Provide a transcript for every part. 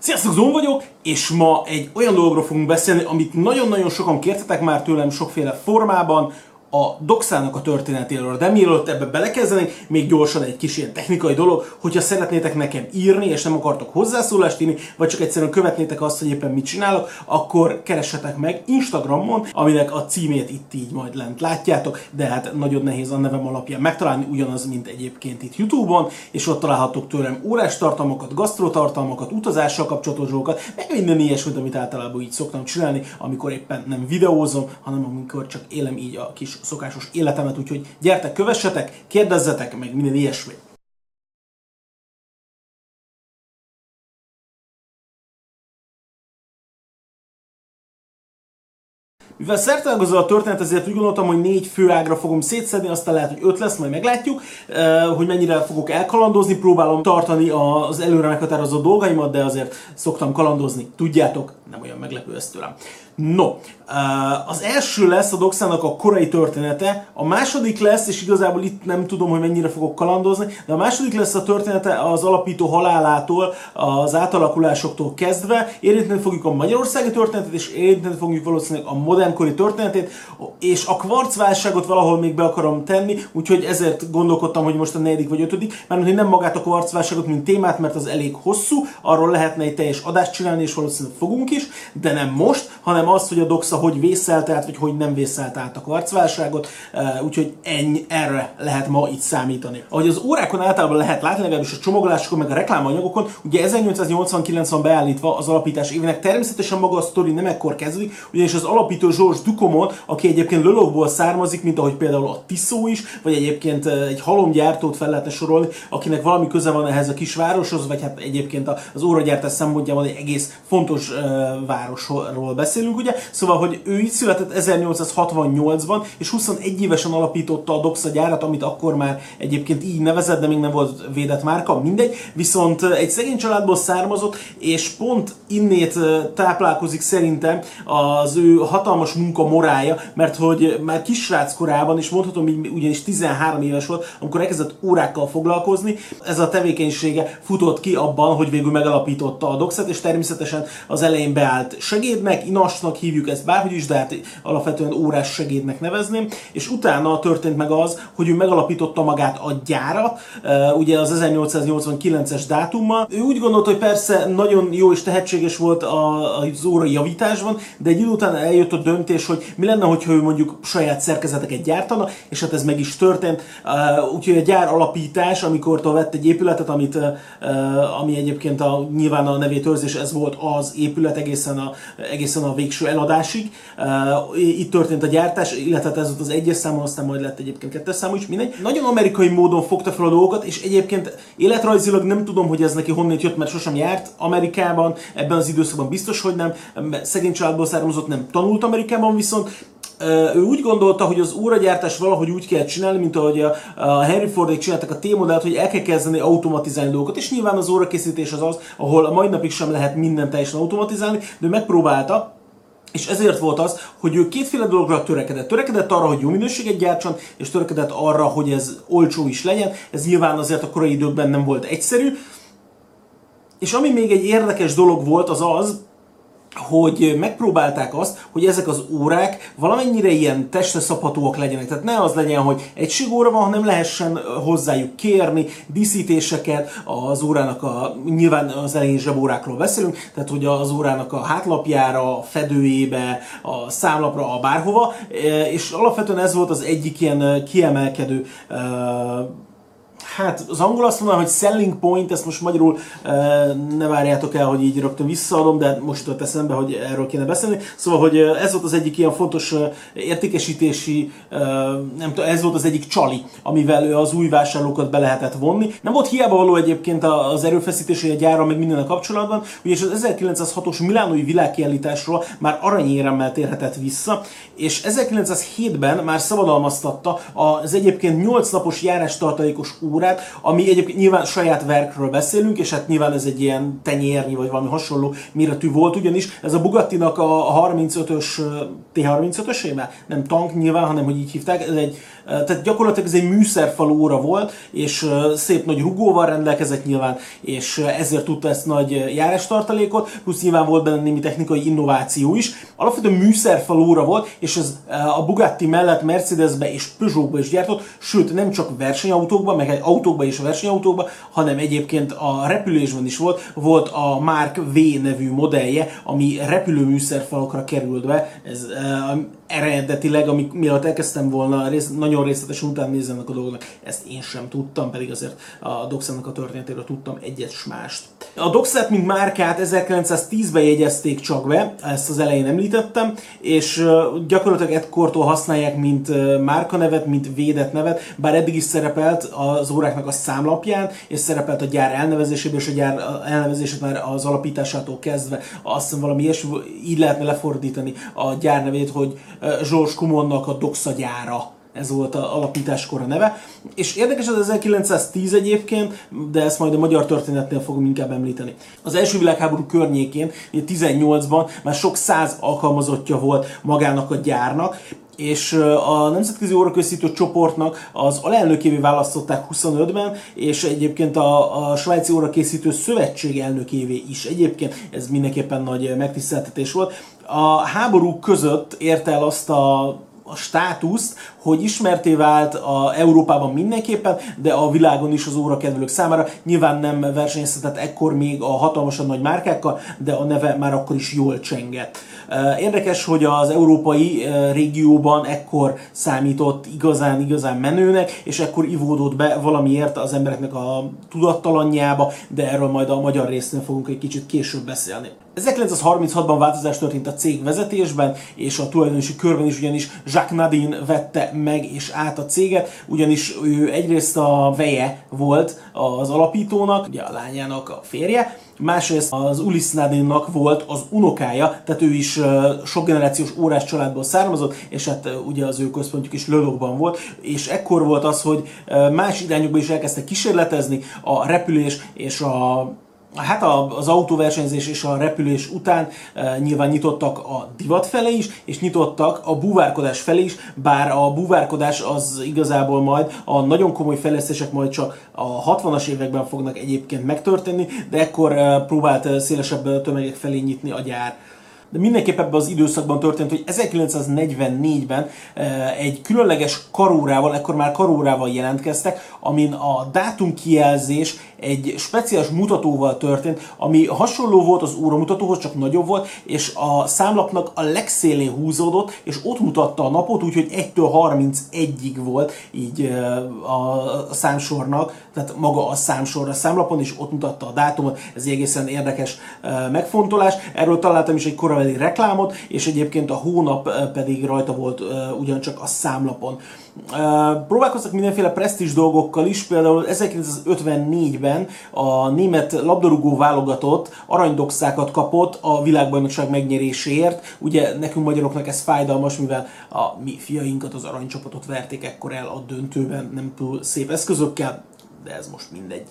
Sziasztok, Zón vagyok, és ma egy olyan dologról fogunk beszélni, amit nagyon-nagyon sokan kértetek már tőlem sokféle formában, a doxának a történetéről, de mielőtt ebbe belekezdenénk, még gyorsan egy kis ilyen technikai dolog, hogyha szeretnétek nekem írni, és nem akartok hozzászólást írni, vagy csak egyszerűen követnétek azt, hogy éppen mit csinálok, akkor keressetek meg Instagramon, aminek a címét itt így majd lent látjátok, de hát nagyon nehéz a nevem alapján megtalálni, ugyanaz, mint egyébként itt YouTube-on, és ott találhatok tőlem órás tartalmakat, gasztrotartalmakat, utazással kapcsolatos dolgokat, meg minden ilyesmit, amit általában így szoktam csinálni, amikor éppen nem videózom, hanem amikor csak élem így a kis szokásos életemet, úgyhogy gyertek, kövessetek, kérdezzetek, meg minden ilyesmi. Mivel szerteágazó a történet, ezért úgy gondoltam, hogy négy főágra fogom szétszedni, aztán lehet, hogy öt lesz, majd meglátjuk, hogy mennyire fogok elkalandozni, próbálom tartani az előre meghatározott dolgaimat, de azért szoktam kalandozni, tudjátok, nem olyan meglepő ez tőlem. No, az első lesz a Doxának a korai története, a második lesz, és igazából itt nem tudom, hogy mennyire fogok kalandozni, de a második lesz a története az alapító halálától, az átalakulásoktól kezdve. Érinteni fogjuk a magyarországi történetet, és érinteni fogjuk valószínűleg a modernkori történetét, és a kvarcválságot valahol még be akarom tenni, úgyhogy ezért gondolkodtam, hogy most a negyedik vagy ötödik, mert hogy nem magát a kvarcválságot, mint témát, mert az elég hosszú, arról lehetne egy teljes adást csinálni, és valószínűleg fogunk is, de nem most, hanem az, hogy a Doxa hogy vészelt át, vagy hogy nem vészelt át a kvarcválságot, úgyhogy ennyi, erre lehet ma itt számítani. Ahogy az órákon általában lehet látni, legalábbis a csomagolásokon, meg a reklámanyagokon, ugye 1889 van beállítva az alapítás évének, természetesen maga a sztori nem ekkor kezdődik, ugyanis az alapító George Ducomon, aki egyébként Lölokból származik, mint ahogy például a Tiszó is, vagy egyébként egy halomgyártót fel lehetne sorolni, akinek valami köze van ehhez a kisvároshoz, vagy hát egyébként az óragyártás szempontjából egy egész fontos városról beszélünk, ugye? Szóval, hogy ő itt született 1868-ban, és 21 évesen alapította a Doxa gyárat, amit akkor már egyébként így nevezett, de még nem volt védett márka, mindegy. Viszont egy szegény családból származott, és pont innét táplálkozik szerintem az ő hatalmas munka morája, mert hogy már kisrác korában, és mondhatom, hogy ugyanis 13 éves volt, amikor elkezdett órákkal foglalkozni, ez a tevékenysége futott ki abban, hogy végül megalapította a Doxet, és természetesen az elején beállt segédnek, inasnak hívjuk ezt bárhogy is, de hát alapvetően órás segédnek nevezném, és utána történt meg az, hogy ő megalapította magát a gyárat, ugye az 1889-es dátummal. Ő úgy gondolta, hogy persze nagyon jó és tehetséges volt az óra javításban, de egy idő után eljött a döntés, hogy mi lenne, hogyha ő mondjuk saját szerkezeteket gyártana, és hát ez meg is történt. Úgyhogy a gyár alapítás, amikor vett egy épületet, amit, ami egyébként a, nyilván a nevét őrzés, ez volt az épület egészen a, egészen a végső eladásig. Itt történt a gyártás, illetve ez volt az egyes számon, aztán majd lett egyébként kettes számú is, mindegy. Nagyon amerikai módon fogta fel a dolgokat, és egyébként életrajzilag nem tudom, hogy ez neki honnét jött, mert sosem járt Amerikában, ebben az időszakban biztos, hogy nem. Szegény családból származott, nem tanult Amerikában, viszont ő úgy gondolta, hogy az óragyártás valahogy úgy kell csinálni, mint ahogy a, Henry Fordék csináltak a T-modellt, hogy el kell kezdeni automatizálni dolgokat, és nyilván az órakészítés az az, ahol a mai napig sem lehet minden teljesen automatizálni, de ő megpróbálta, és ezért volt az, hogy ő kétféle dologra törekedett. Törekedett arra, hogy jó minőséget gyártson, és törekedett arra, hogy ez olcsó is legyen. Ez nyilván azért a korai időkben nem volt egyszerű. És ami még egy érdekes dolog volt, az az, hogy megpróbálták azt, hogy ezek az órák valamennyire ilyen testre szabhatóak legyenek. Tehát ne az legyen, hogy egy óra van, hanem lehessen hozzájuk kérni díszítéseket, az órának a, nyilván az elején zsebórákról beszélünk, tehát hogy az órának a hátlapjára, a fedőjébe, a számlapra, a bárhova, és alapvetően ez volt az egyik ilyen kiemelkedő hát az angol azt mondaná, hogy selling point, ezt most magyarul ne várjátok el, hogy így rögtön visszaadom, de most jutott eszembe, hogy erről kéne beszélni. Szóval, hogy ez volt az egyik ilyen fontos értékesítési, nem tudom, ez volt az egyik csali, amivel ő az új vásárlókat be lehetett vonni. Nem volt hiába való egyébként az erőfeszítési a gyára, meg minden a kapcsolatban, ugyanis az 1906-os Milánói világkiállításról már aranyéremmel térhetett vissza, és 1907-ben már szabadalmaztatta az egyébként 8 napos járástartalékos órát, órát, ami egyébként nyilván saját verkről beszélünk, és hát nyilván ez egy ilyen tenyérnyi, vagy valami hasonló méretű volt, ugyanis ez a Bugattinak a 35-ös T35-ösével, nem tank nyilván, hanem hogy így hívták, ez egy, tehát gyakorlatilag ez egy műszerfalú óra volt, és szép nagy rugóval rendelkezett nyilván, és ezért tudta ezt nagy járástartalékot, plusz nyilván volt benne némi technikai innováció is. Alapvetően műszerfalú óra volt, és ez a Bugatti mellett Mercedesbe és Peugeotba is gyártott, sőt nem csak versenyautókban, meg egy autókban és versenyautókban, hanem egyébként a repülésben is volt. Volt a Mark V nevű modellje, ami repülőműszerfalokra került be. Ez uh, eredetileg, amik miatt elkezdtem volna rész, nagyon részletesen utána nézni a dolgoknak, ezt én sem tudtam, pedig azért a Doxának a történetéről tudtam egyet s mást. A Doxát, mint márkát 1910-ben jegyezték csak be, ezt az elején említettem, és gyakorlatilag ekkortól használják mint márkanevet, mint védett nevet, bár eddig is szerepelt az óráknak a számlapján, és szerepelt a gyár elnevezésében, és a gyár elnevezését már az alapításától kezdve azt hiszem valami ilyesmi, így lehetne lefordítani a gyár nevét, hogy George Kumonnak a Doxa gyára ez volt a alapításkor a neve. És érdekes az 1910 egyébként, de ezt majd a magyar történetnél fogom inkább említeni. Az első világháború környékén, 18-ban már sok száz alkalmazottja volt magának a gyárnak, és a Nemzetközi Óraköszítő csoportnak az alelnökévé választották 25-ben, és egyébként a, a Svájci Órakészítő Szövetség elnökévé is. Egyébként ez mindenképpen nagy megtiszteltetés volt. A háború között ért el azt a a státuszt, hogy ismerté vált a Európában mindenképpen, de a világon is az órakedvelők számára. Nyilván nem versenyeztetett ekkor még a hatalmasan nagy márkákkal, de a neve már akkor is jól csengett. Érdekes, hogy az európai régióban ekkor számított igazán, igazán menőnek, és ekkor ivódott be valamiért az embereknek a tudattalanjába, de erről majd a magyar résznél fogunk egy kicsit később beszélni. 1936-ban változás történt a cég vezetésben, és a tulajdonosi körben is ugyanis Jacques Nadine vette meg és át a céget, ugyanis ő egyrészt a veje volt az alapítónak, ugye a lányának a férje, másrészt az Ulis Nadine-nak volt az unokája, tehát ő is sok generációs órás családból származott, és hát ugye az ő központjuk is Lölokban volt, és ekkor volt az, hogy más irányokba is elkezdtek kísérletezni a repülés és a Hát az autóversenyzés és a repülés után e, nyilván nyitottak a divat felé is, és nyitottak a búvárkodás felé is, bár a búvárkodás az igazából majd a nagyon komoly fejlesztések majd csak a 60-as években fognak egyébként megtörténni, de ekkor e, próbált szélesebb tömegek felé nyitni a gyár de mindenképp ebben az időszakban történt, hogy 1944-ben eh, egy különleges karórával, ekkor már karórával jelentkeztek, amin a dátumkijelzés egy speciális mutatóval történt, ami hasonló volt az óramutatóhoz, csak nagyobb volt, és a számlapnak a legszélén húzódott, és ott mutatta a napot, úgyhogy 1-től 31-ig volt így eh, a számsornak, tehát maga a számsor a számlapon, és ott mutatta a dátumot, ez egy egészen érdekes eh, megfontolás. Erről találtam is egy korábbi Travel reklámot, és egyébként a hónap pedig rajta volt ugyancsak a számlapon. Próbálkoztak mindenféle presztis dolgokkal is, például 1954-ben a német labdarúgó válogatott aranydoxákat kapott a világbajnokság megnyeréséért. Ugye nekünk magyaroknak ez fájdalmas, mivel a mi fiainkat, az aranycsapatot verték ekkor el a döntőben, nem túl szép eszközökkel, de ez most mindegy.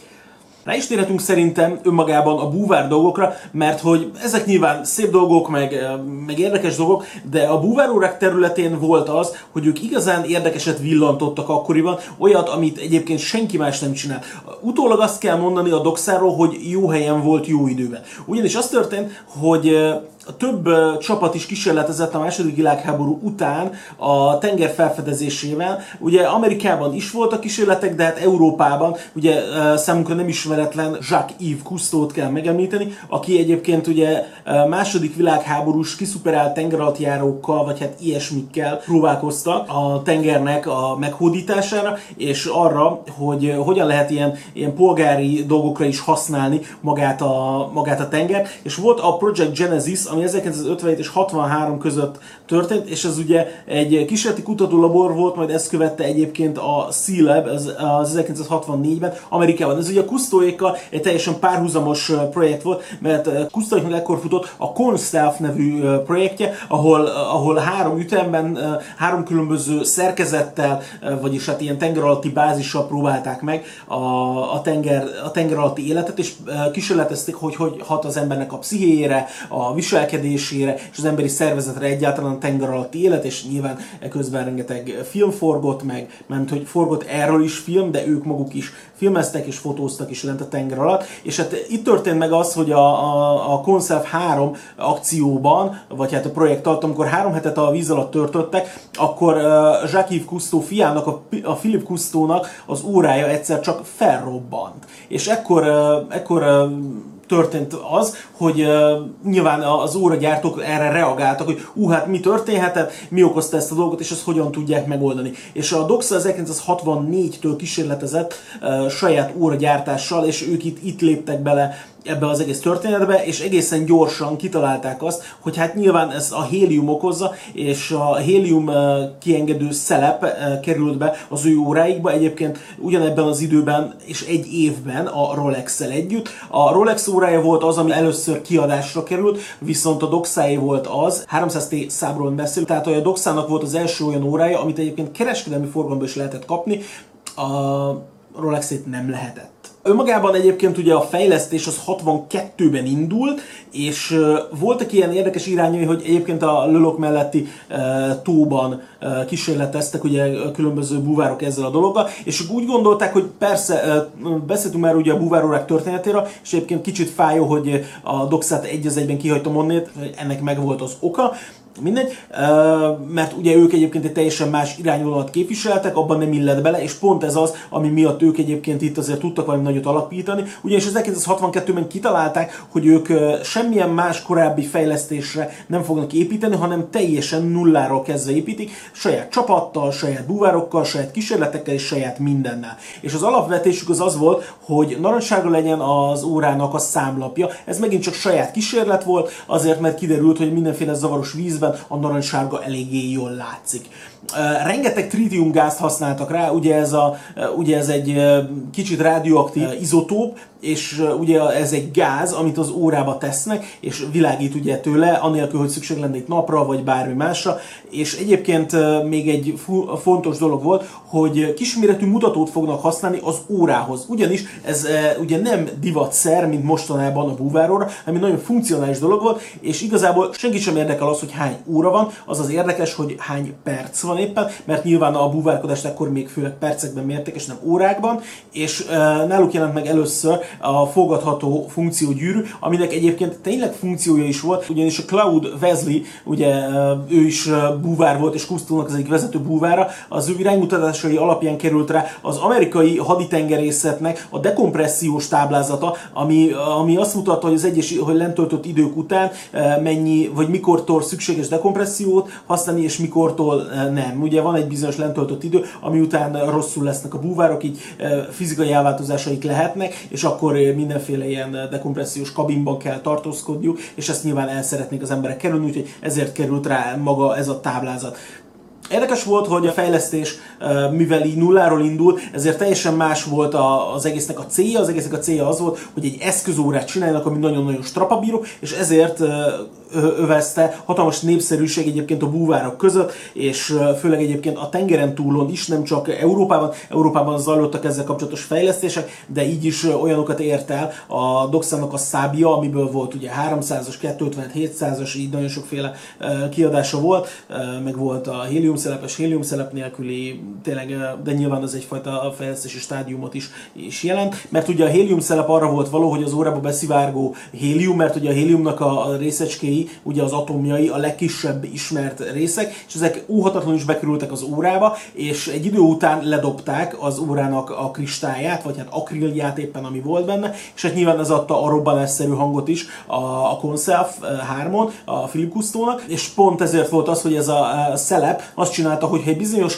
Rá is térhetünk szerintem önmagában a búvár dolgokra, mert hogy ezek nyilván szép dolgok, meg, eh, meg érdekes dolgok, de a búvárórák területén volt az, hogy ők igazán érdekeset villantottak akkoriban, olyat, amit egyébként senki más nem csinál. Utólag azt kell mondani a doxáról, hogy jó helyen volt jó időben. Ugyanis az történt, hogy eh, több csapat is kísérletezett a második világháború után a tenger felfedezésével. Ugye Amerikában is voltak kísérletek, de hát Európában ugye számunkra nem ismeretlen Jacques-Yves Cousteau-t kell megemlíteni, aki egyébként ugye második világháborús kiszuperált tengeralattjárókkal, vagy hát ilyesmikkel próbálkoztak a tengernek a meghódítására, és arra, hogy hogyan lehet ilyen, ilyen polgári dolgokra is használni magát a, magát a tenger. És volt a Project Genesis, ami 1957 és 63 között történt, és ez ugye egy kísérleti kutatólabor volt, majd ezt követte egyébként a C-Lab az, az 1964-ben Amerikában. Ez ugye a Kusztóékkal egy teljesen párhuzamos projekt volt, mert Kusztóéknak ekkor futott a Constealth nevű projektje, ahol, ahol három ütemben, három különböző szerkezettel, vagyis hát ilyen tenger alatti bázissal próbálták meg a, a, tenger, a tenger alatti életet, és kísérletezték, hogy hogy hat az embernek a pszichéjére, a viselkedésére, és az emberi szervezetre egyáltalán a tenger alatti élet, és nyilván közben rengeteg film forgott meg, mert hogy forgott erről is film, de ők maguk is filmeztek és fotóztak is lent a tenger alatt, és hát itt történt meg az, hogy a, a, a Conserve 3 akcióban, vagy hát a projekt alatt, amikor három hetet a víz alatt törtöttek, akkor uh, Jacques-Yves Cousteau fiának, a, a Philip Cousteau-nak az órája egyszer csak felrobbant. És ekkor, uh, ekkor uh, történt az, hogy uh, nyilván az óragyártók erre reagáltak, hogy ú, hát mi történhetett, mi okozta ezt a dolgot, és ezt hogyan tudják megoldani. És a Doxa 1964-től kísérletezett uh, saját óragyártással, és ők itt, itt léptek bele ebbe az egész történetbe, és egészen gyorsan kitalálták azt, hogy hát nyilván ez a hélium okozza, és a hélium kiengedő szelep került be az ő óráikba, egyébként ugyanebben az időben és egy évben a Rolex-szel együtt. A Rolex órája volt az, ami először kiadásra került, viszont a Doxáé volt az, 300T számról beszél, tehát a Doxának volt az első olyan órája, amit egyébként kereskedelmi forgalomban is lehetett kapni, a Rolex-ét nem lehetett. Önmagában egyébként ugye a fejlesztés az 62-ben indult, és voltak ilyen érdekes irányai, hogy egyébként a Lölok melletti tóban kísérleteztek ugye különböző búvárok ezzel a dologgal, és úgy gondolták, hogy persze, beszéltünk már ugye a búvárórák történetéről, és egyébként kicsit fájó, hogy a doxát egy az egyben kihagytam onnét, ennek meg volt az oka, mindegy, mert ugye ők egyébként egy teljesen más irányvonalat képviseltek, abban nem illett bele, és pont ez az, ami miatt ők egyébként itt azért tudtak valami nagyot alapítani, ugyanis az 1962-ben kitalálták, hogy ők semmilyen más korábbi fejlesztésre nem fognak építeni, hanem teljesen nulláról kezdve építik, saját csapattal, saját búvárokkal, saját kísérletekkel és saját mindennel. És az alapvetésük az az volt, hogy narancsága legyen az órának a számlapja. Ez megint csak saját kísérlet volt, azért mert kiderült, hogy mindenféle zavaros vízben esetben a narancssárga eléggé jól látszik. Rengeteg tritiumgázt használtak rá, ugye ez, a, ugye ez egy kicsit radioaktív izotóp, és ugye ez egy gáz, amit az órába tesznek, és világít ugye tőle, anélkül, hogy szükség lenne egy napra, vagy bármi másra. És egyébként még egy fontos dolog volt, hogy kisméretű mutatót fognak használni az órához. Ugyanis ez ugye nem divatszer, mint mostanában a búváróra, hanem nagyon funkcionális dolog volt, és igazából senki sem érdekel az, hogy hány óra van, az az érdekes, hogy hány perc van éppen, mert nyilván a búvárkodást akkor még főleg percekben mértek, és nem órákban, és náluk jelent meg először a fogadható funkciógyűrű, aminek egyébként tényleg funkciója is volt, ugyanis a Cloud Wesley, ugye ő is búvár volt, és Kusztónak az egyik vezető búvára, az ő iránymutatásai alapján került rá az amerikai haditengerészetnek a dekompressziós táblázata, ami, ami azt mutatta, hogy az egyes, hogy lentöltött idők után mennyi, vagy mikortól szükséges dekompressziót használni, és mikortól nem. Ugye van egy bizonyos lentöltött idő, ami után rosszul lesznek a búvárok, így fizikai elváltozásaik lehetnek, és akkor akkor mindenféle ilyen dekompressziós kabinban kell tartózkodniuk, és ezt nyilván el szeretnék az emberek kerülni, úgyhogy ezért került rá maga ez a táblázat. Érdekes volt, hogy a fejlesztés, mivel így nulláról indul, ezért teljesen más volt az egésznek a célja. Az egésznek a célja az volt, hogy egy eszközórát csináljanak, ami nagyon-nagyon strapabíró, és ezért övezte hatalmas népszerűség egyébként a búvárok között, és főleg egyébként a tengeren túlon is, nem csak Európában, Európában zajlottak ezzel kapcsolatos fejlesztések, de így is olyanokat ért el a Doxának a szábia, amiből volt ugye 300-as, 257-700-as, így nagyon sokféle kiadása volt, meg volt a héliumszelepes, héliumszelep nélküli, tényleg, de nyilván az egyfajta fejlesztési stádiumot is, is jelent, mert ugye a héliumszelep arra volt való, hogy az órába beszivárgó hélium, mert ugye a héliumnak a részecskéi ugye az atomjai a legkisebb ismert részek, és ezek óhatatlanul is bekerültek az órába, és egy idő után ledobták az órának a kristályát, vagy hát akrilját éppen, ami volt benne, és hát nyilván ez adta a robbanásszerű hangot is a, a Conself 3-on, a Philip Cousteau-nak, és pont ezért volt az, hogy ez a, szelep azt csinálta, hogy egy bizonyos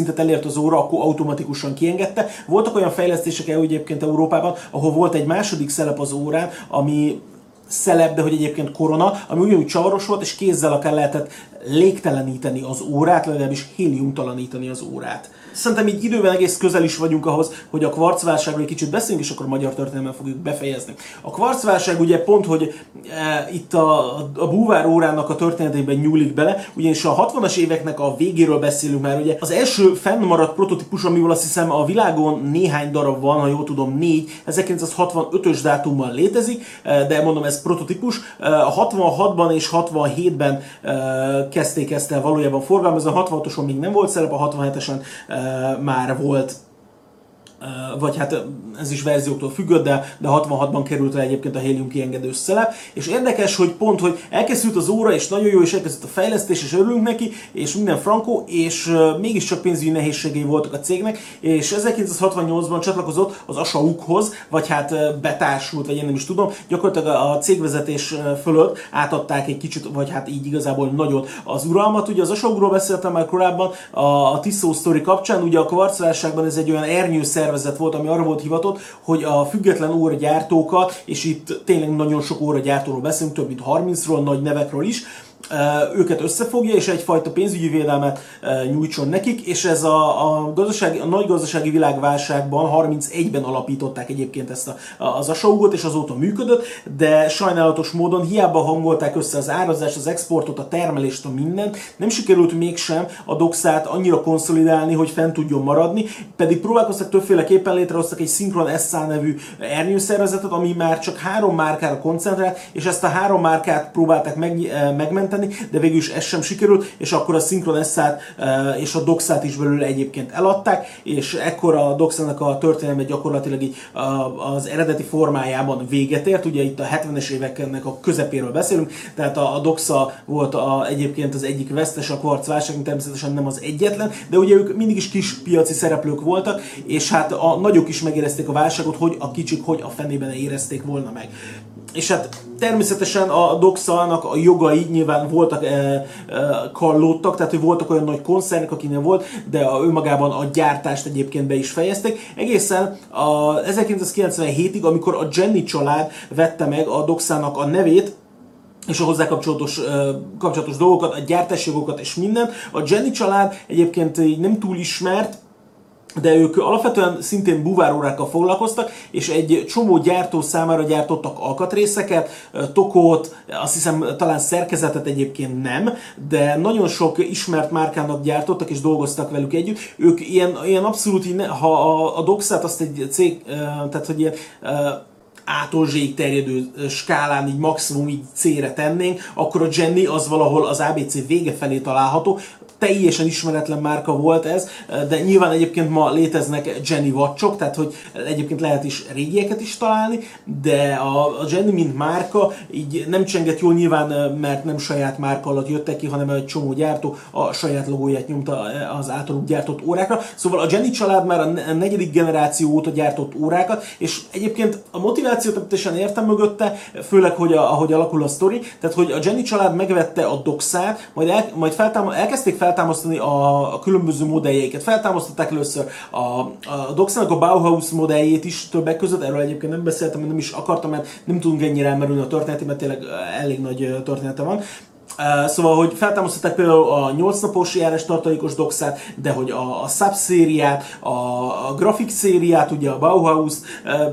nyomásszintet elért az óra, akkor automatikusan kiengedte. Voltak olyan fejlesztések egyébként Európában, ahol volt egy második szelep az órán, ami szelep, de hogy egyébként korona, ami ugyanúgy csavaros volt, és kézzel akár lehetett légteleníteni az órát, legalábbis héliumtalanítani az órát. Szerintem így időben egész közel is vagyunk ahhoz, hogy a kvarcválságról egy kicsit beszéljünk, és akkor a magyar történelmen fogjuk befejezni. A kvarcválság ugye pont, hogy e, itt a, a búvár órának a történetében nyúlik bele, ugyanis a 60-as éveknek a végéről beszélünk már, ugye az első fennmaradt prototípus, amivel azt hiszem a világon néhány darab van, ha jól tudom, négy, 1965-ös dátummal létezik, e, de mondom, ez prototípus. E, a 66-ban és 67-ben e, kezdték ezt el valójában forgalmazni, a 66-oson még nem volt szerep, a 67-esen már volt vagy hát ez is verzióktól függött, de, de 66-ban került rá egyébként a hélium kiengedő szelep, és érdekes, hogy pont, hogy elkezdült az óra, és nagyon jó, és elkezdett a fejlesztés, és örülünk neki, és minden frankó, és mégiscsak pénzügyi nehézségei voltak a cégnek, és 1968-ban csatlakozott az ASAUK-hoz, vagy hát betársult, vagy én nem is tudom, gyakorlatilag a cégvezetés fölött átadták egy kicsit, vagy hát így igazából nagyon az uralmat. Ugye az ASAUK-ról beszéltem már korábban, a Tiszó sztori kapcsán, ugye a kvarcválságban ez egy olyan ernyőszer szervezet volt, ami arra volt hivatott, hogy a független óragyártókat, és itt tényleg nagyon sok óragyártóról beszélünk, több mint 30-ról, nagy nevekről is, őket összefogja, és egyfajta pénzügyi védelmet nyújtson nekik, és ez a, a, gazdasági, a nagy gazdasági világválságban 31-ben alapították egyébként ezt a, az asaugot, és azóta működött, de sajnálatos módon hiába hangolták össze az árazást, az exportot, a termelést, a mindent, nem sikerült mégsem a doxát annyira konszolidálni, hogy fent tudjon maradni, pedig próbálkoztak többféleképpen létrehoztak egy Synchron SA nevű ernyőszervezetet, ami már csak három márkára koncentrált, és ezt a három márkát próbálták meg, megmenteni, tenni, de végül is ez sem sikerült, és akkor a Synchron SZ-t és a Doxát is belőle egyébként eladták, és ekkor a Doxának a történelme gyakorlatilag így az eredeti formájában véget ért, ugye itt a 70-es éveknek a közepéről beszélünk, tehát a, a Doxa volt a, egyébként az egyik vesztes a kvarc válság, természetesen nem az egyetlen, de ugye ők mindig is kis piaci szereplők voltak, és hát a nagyok is megérezték a válságot, hogy a kicsik hogy a fenében érezték volna meg és hát természetesen a Doxalnak a jogai nyilván voltak e, e, kallódtak, tehát hogy voltak olyan nagy koncernek, akinek volt, de a, önmagában a gyártást egyébként be is fejezték. Egészen a 1997-ig, amikor a Jenny család vette meg a Doxának a nevét, és a hozzá kapcsolatos, kapcsolatos dolgokat, a gyártási jogokat és minden. A Jenny család egyébként nem túl ismert, de ők alapvetően szintén buvárórákkal foglalkoztak, és egy csomó gyártó számára gyártottak alkatrészeket, tokót, azt hiszem talán szerkezetet egyébként nem, de nagyon sok ismert márkának gyártottak és dolgoztak velük együtt. Ők ilyen, ilyen abszolút, ha a, a Doxát azt egy cég, tehát hogy ilyen ától terjedő skálán így maximum így C-re tennénk, akkor a Jenny az valahol az ABC vége felé található, teljesen ismeretlen márka volt ez, de nyilván egyébként ma léteznek Jenny watchok, tehát hogy egyébként lehet is régieket is találni, de a, Jenny mint márka így nem csenget jól nyilván, mert nem saját márka alatt jöttek ki, hanem egy csomó gyártó a saját logóját nyomta az általuk gyártott órákra. Szóval a Jenny család már a negyedik generáció óta gyártott órákat, és egyébként a motivációt teljesen értem mögötte, főleg, hogy a, ahogy alakul a sztori, tehát hogy a Jenny család megvette a doxát, majd, el, majd feltám, elkezdték fel feltámasztani a, a különböző modelljeiket. Feltámasztották először a, a Doxának a Bauhaus modelljét is többek között, erről egyébként nem beszéltem, nem is akartam, mert nem tudunk ennyire elmerülni a történeti, mert tényleg elég nagy története van. Szóval, hogy feltámasztották például a 8 napos járás tartalékos doxát, de hogy a, a Sub szériát, a, a Graphic szériát, ugye a Bauhaus,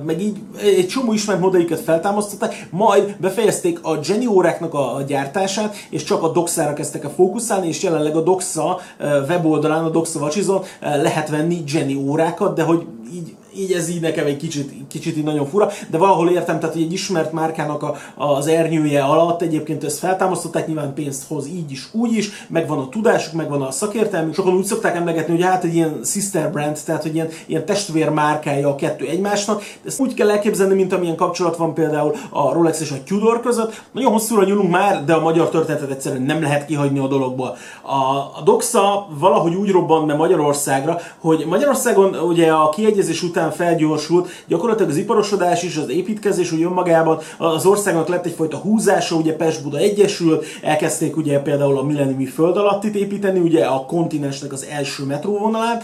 meg így egy csomó ismert modelliket feltámasztották, majd befejezték a Jenny óráknak a, gyártását, és csak a doxára kezdtek a fókuszálni, és jelenleg a Doxa weboldalán, a Doxa Vacsizon lehet venni Jenny órákat, de hogy így így ez így nekem egy kicsit, kicsit így nagyon fura, de valahol értem, tehát hogy egy ismert márkának a, az ernyője alatt egyébként ezt feltámasztották, nyilván pénzt hoz így is, úgy is, megvan a tudásuk, megvan a szakértelmük. Sokan úgy szokták emlegetni, hogy hát egy ilyen sister brand, tehát hogy ilyen, ilyen testvér márkája a kettő egymásnak. Ezt úgy kell elképzelni, mint amilyen kapcsolat van például a Rolex és a Tudor között. Nagyon hosszúra nyúlunk már, de a magyar történetet egyszerűen nem lehet kihagyni a dologból. A, a Doxa valahogy úgy robban be Magyarországra, hogy Magyarországon ugye a kiegyezés után után felgyorsult. Gyakorlatilag az iparosodás is, az építkezés úgy önmagában, az országnak lett egyfajta húzása, ugye Pest-Buda egyesül, elkezdték ugye például a milleniumi föld alattit építeni, ugye a kontinensnek az első metróvonalát,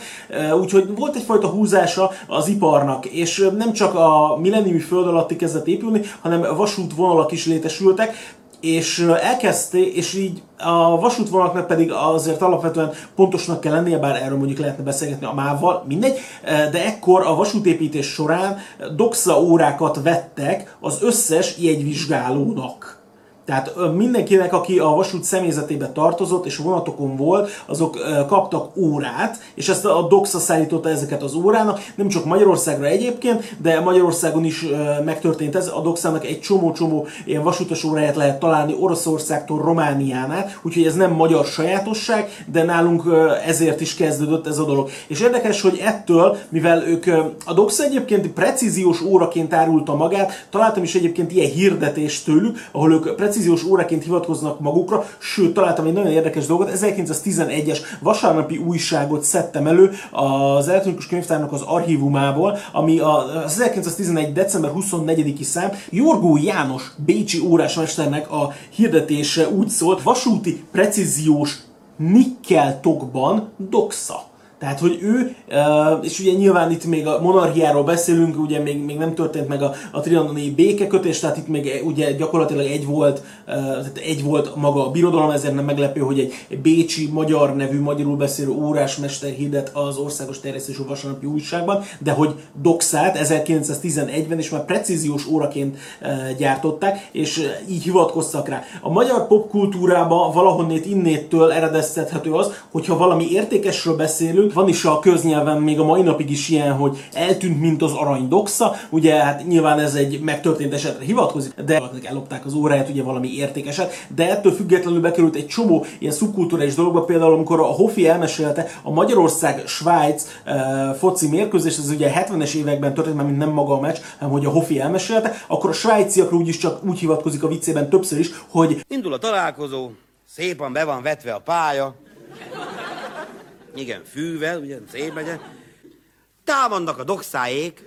úgyhogy volt egyfajta húzása az iparnak, és nem csak a milleniumi föld alatti kezdett épülni, hanem vasútvonalak is létesültek, és elkezdte, és így a vasútvonalaknak pedig azért alapvetően pontosnak kell lennie, bár erről mondjuk lehetne beszélgetni a mával, mindegy, de ekkor a vasútépítés során doxa órákat vettek az összes jegyvizsgálónak. Tehát mindenkinek, aki a vasút személyzetébe tartozott és vonatokon volt, azok kaptak órát, és ezt a DOXA szállította ezeket az órának, nem csak Magyarországra egyébként, de Magyarországon is megtörtént ez. A DOXA-nak egy csomó-csomó ilyen vasútos óráját lehet találni Oroszországtól Románián át, úgyhogy ez nem magyar sajátosság, de nálunk ezért is kezdődött ez a dolog. És érdekes, hogy ettől, mivel ők a DOXA egyébként precíziós óraként árulta magát, találtam is egyébként ilyen hirdetést tőlük, ahol ők precíziós óraként hivatkoznak magukra, sőt, találtam egy nagyon érdekes dolgot, 1911-es vasárnapi újságot szedtem elő az elektronikus könyvtárnak az archívumából, ami az 1911. december 24-i szám Jorgó János bécsi órásmesternek a hirdetése úgy szólt, vasúti precíziós nikkel tokban doxa. Tehát, hogy ő, és ugye nyilván itt még a monarchiáról beszélünk, ugye még, még nem történt meg a, a trianoni békekötés, tehát itt még ugye gyakorlatilag egy volt, tehát egy volt maga a birodalom, ezért nem meglepő, hogy egy, bécsi magyar nevű magyarul beszélő órásmester hirdet az országos terjesztésű vasárnapi újságban, de hogy doxát 1911-ben is már precíziós óraként gyártották, és így hivatkoztak rá. A magyar popkultúrában valahonnét innéttől eredeztethető az, hogyha valami értékesről beszélünk, van is a köznyelven még a mai napig is ilyen, hogy eltűnt, mint az arany doxa, ugye hát nyilván ez egy megtörtént esetre hivatkozik, de ellopták az óráját, ugye valami értékeset, de ettől függetlenül bekerült egy csomó ilyen szubkulturális dologba, például amikor a Hofi elmesélte a Magyarország-Svájc uh, foci mérkőzés, ez ugye 70-es években történt, mint nem maga a meccs, hanem hogy a Hofi elmesélte, akkor a svájciakra úgyis csak úgy hivatkozik a viccében többször is, hogy Indul a találkozó, szépen be van vetve a pálya, igen, fűvel, ugye, szép legyen. Támadnak a dokszáék.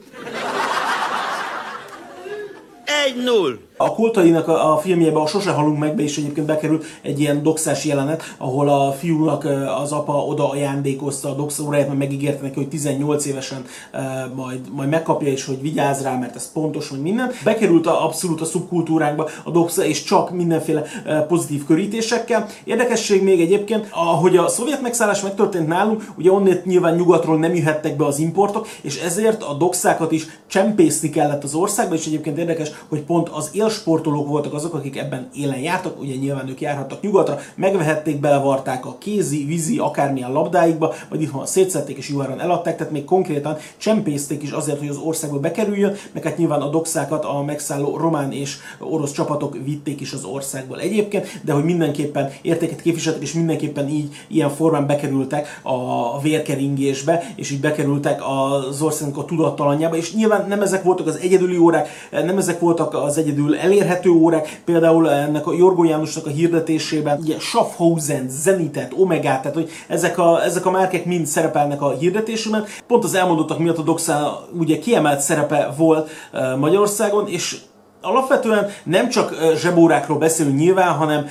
1-0! A kultainak a, a filmjében a Sose halunk megbe is egyébként bekerült egy ilyen doxás jelenet, ahol a fiúnak az apa oda ajándékozta a dox óráját, mert megígérte neki, hogy 18 évesen e, majd, majd megkapja, és hogy vigyázz rá, mert ez pontos, hogy minden. Bekerült a, abszolút a szubkultúránkba a doxa, és csak mindenféle e, pozitív körítésekkel. Érdekesség még egyébként, ahogy a szovjet megszállás megtörtént nálunk, ugye onnét nyilván nyugatról nem jöhettek be az importok, és ezért a doxákat is csempészni kellett az országba, és egyébként érdekes, hogy pont az él sportolók voltak azok, akik ebben élen jártak, ugye nyilván ők járhattak nyugatra, megvehették, belevarták a kézi, vízi, akármilyen labdáikba, vagy itthon szétszették és juháron eladták, tehát még konkrétan csempészték is azért, hogy az országba bekerüljön, meg hát nyilván a doxákat a megszálló román és orosz csapatok vitték is az országból egyébként, de hogy mindenképpen értéket képviseltek, és mindenképpen így ilyen formán bekerültek a vérkeringésbe, és így bekerültek az országnak a tudattalanjába, és nyilván nem ezek voltak az egyedüli órák, nem ezek voltak az egyedül elérhető órák, például ennek a Jorgó Jánosnak a hirdetésében, ugye Schaffhausen, Zenitet, Omega, tehát hogy ezek a, ezek a márkek mind szerepelnek a hirdetésében. Pont az elmondottak miatt a Doxa ugye kiemelt szerepe volt Magyarországon, és alapvetően nem csak zsebórákról beszélünk nyilván, hanem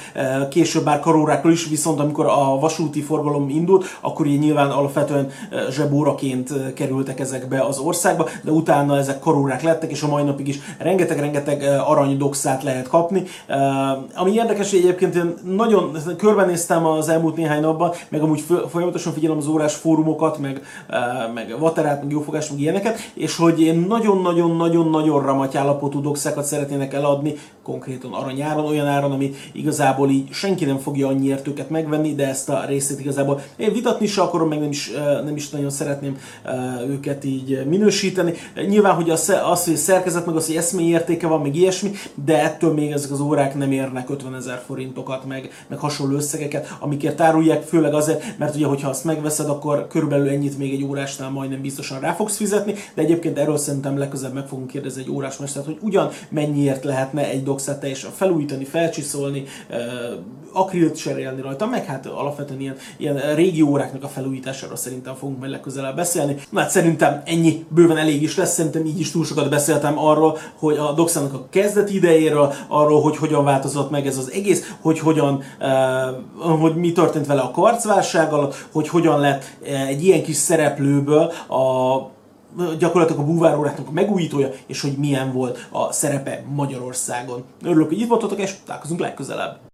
később már karórákról is, viszont amikor a vasúti forgalom indult, akkor így nyilván alapvetően zsebóraként kerültek ezekbe az országba, de utána ezek karórák lettek, és a mai napig is rengeteg-rengeteg aranydoxát lehet kapni. Ami érdekes, hogy egyébként én nagyon körbenéztem az elmúlt néhány napban, meg amúgy folyamatosan figyelem az órás fórumokat, meg, meg vaterát, meg jófogást, meg ilyeneket, és hogy én nagyon-nagyon-nagyon-nagyon ramaty állapotú doxákat szeretnének eladni, konkrétan aranyáron, olyan áron, ami igazából így senki nem fogja annyiért őket megvenni, de ezt a részét igazából én vitatni se akarom, meg nem is, nem is nagyon szeretném őket így minősíteni. Nyilván, hogy az, az hogy szerkezet, meg az, hogy eszmei értéke van, meg ilyesmi, de ettől még ezek az órák nem érnek 50 ezer forintokat, meg, meg hasonló összegeket, amikért árulják, főleg azért, mert ugye, hogyha azt megveszed, akkor körülbelül ennyit még egy órásnál majdnem biztosan rá fogsz fizetni, de egyébként erről szerintem legközelebb meg fogunk kérdezni egy órásmestert, hogy ugyan mennyiért lehetne egy doxát teljesen felújítani, felcsiszolni, akrilt cserélni rajta, meg hát alapvetően ilyen, ilyen régi óráknak a felújítására szerintem fogunk majd legközelebb beszélni. Na hát szerintem ennyi bőven elég is lesz, szerintem így is túl sokat beszéltem arról, hogy a doxának a kezdeti idejéről, arról, hogy hogyan változott meg ez az egész, hogy hogyan, uh, hogy mi történt vele a karcválság alatt, hogy hogyan lett egy ilyen kis szereplőből a gyakorlatilag a búváróráknak a megújítója, és hogy milyen volt a szerepe Magyarországon. Örülök, hogy itt voltatok, és találkozunk legközelebb.